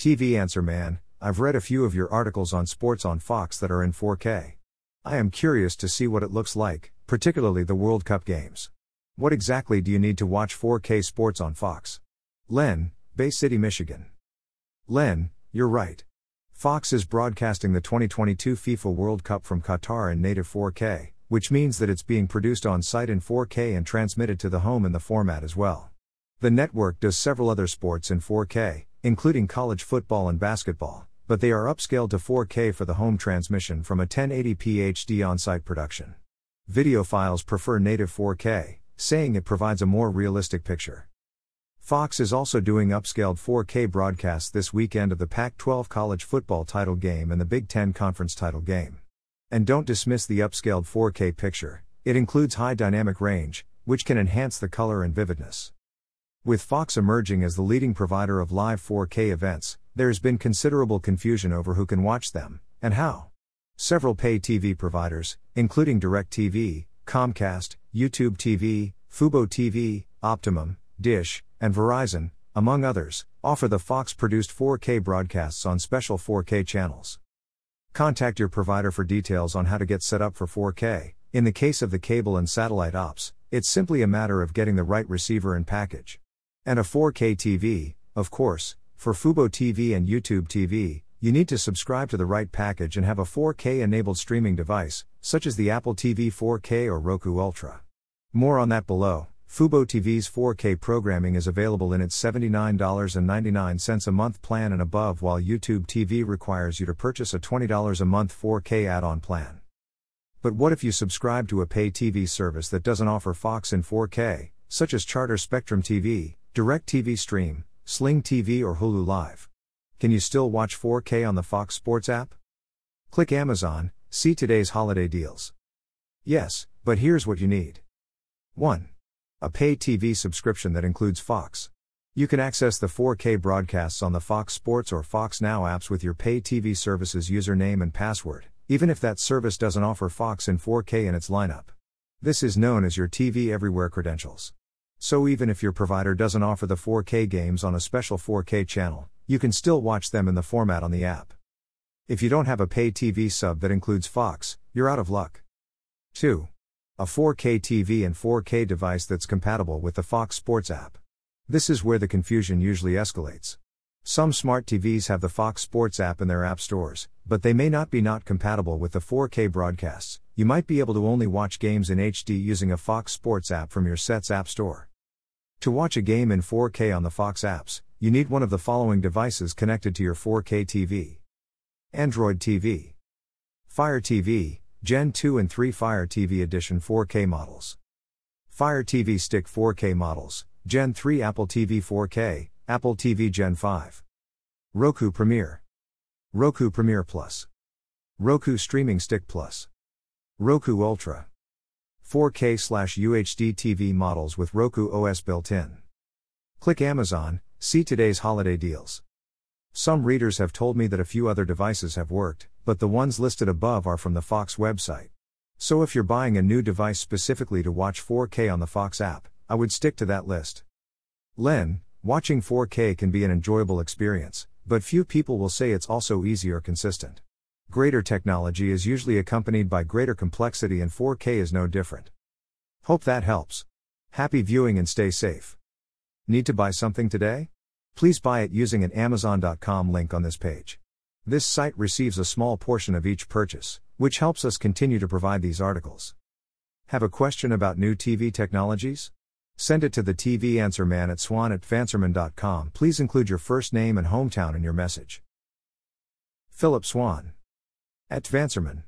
TV Answer Man, I've read a few of your articles on sports on Fox that are in 4K. I am curious to see what it looks like, particularly the World Cup games. What exactly do you need to watch 4K sports on Fox? Len, Bay City, Michigan. Len, you're right. Fox is broadcasting the 2022 FIFA World Cup from Qatar in native 4K, which means that it's being produced on site in 4K and transmitted to the home in the format as well. The network does several other sports in 4K, including college football and basketball, but they are upscaled to 4K for the home transmission from a 1080p HD on site production. Videophiles prefer native 4K, saying it provides a more realistic picture. Fox is also doing upscaled 4K broadcasts this weekend of the Pac 12 college football title game and the Big Ten conference title game. And don't dismiss the upscaled 4K picture, it includes high dynamic range, which can enhance the color and vividness. With Fox emerging as the leading provider of live 4K events, there's been considerable confusion over who can watch them, and how. Several pay TV providers, including DirecTV, Comcast, YouTube TV, Fubo TV, Optimum, Dish, and Verizon, among others, offer the Fox produced 4K broadcasts on special 4K channels. Contact your provider for details on how to get set up for 4K. In the case of the cable and satellite ops, it's simply a matter of getting the right receiver and package. And a 4K TV, of course, for Fubo TV and YouTube TV, you need to subscribe to the right package and have a 4K enabled streaming device, such as the Apple TV 4K or Roku Ultra. More on that below. Fubo TV's 4K programming is available in its $79.99 a month plan and above, while YouTube TV requires you to purchase a $20 a month 4K add on plan. But what if you subscribe to a pay TV service that doesn't offer Fox in 4K, such as Charter Spectrum TV, DirecTV Stream, Sling TV, or Hulu Live? Can you still watch 4K on the Fox Sports app? Click Amazon, see today's holiday deals. Yes, but here's what you need 1. A pay TV subscription that includes Fox. You can access the 4K broadcasts on the Fox Sports or Fox Now apps with your pay TV service's username and password, even if that service doesn't offer Fox in 4K in its lineup. This is known as your TV Everywhere credentials. So even if your provider doesn't offer the 4K games on a special 4K channel, you can still watch them in the format on the app. If you don't have a pay TV sub that includes Fox, you're out of luck. 2 a 4K TV and 4K device that's compatible with the Fox Sports app. This is where the confusion usually escalates. Some smart TVs have the Fox Sports app in their app stores, but they may not be not compatible with the 4K broadcasts. You might be able to only watch games in HD using a Fox Sports app from your set's app store. To watch a game in 4K on the Fox apps, you need one of the following devices connected to your 4K TV Android TV, Fire TV, Gen 2 and 3 Fire TV Edition 4K models. Fire TV Stick 4K models, Gen 3 Apple TV 4K, Apple TV Gen 5. Roku Premiere. Roku Premiere Plus. Roku Streaming Stick Plus. Roku Ultra. 4K slash UHD TV models with Roku OS built in. Click Amazon, see today's holiday deals. Some readers have told me that a few other devices have worked, but the ones listed above are from the Fox website. So if you're buying a new device specifically to watch 4K on the Fox app, I would stick to that list. Len, watching 4K can be an enjoyable experience, but few people will say it's also easy or consistent. Greater technology is usually accompanied by greater complexity, and 4K is no different. Hope that helps. Happy viewing and stay safe. Need to buy something today? Please buy it using an Amazon.com link on this page. This site receives a small portion of each purchase, which helps us continue to provide these articles. Have a question about new TV technologies? Send it to the TV Answer Man at swan at tvanswerman.com. Please include your first name and hometown in your message. Phillip Swann. At TVAnswerMan.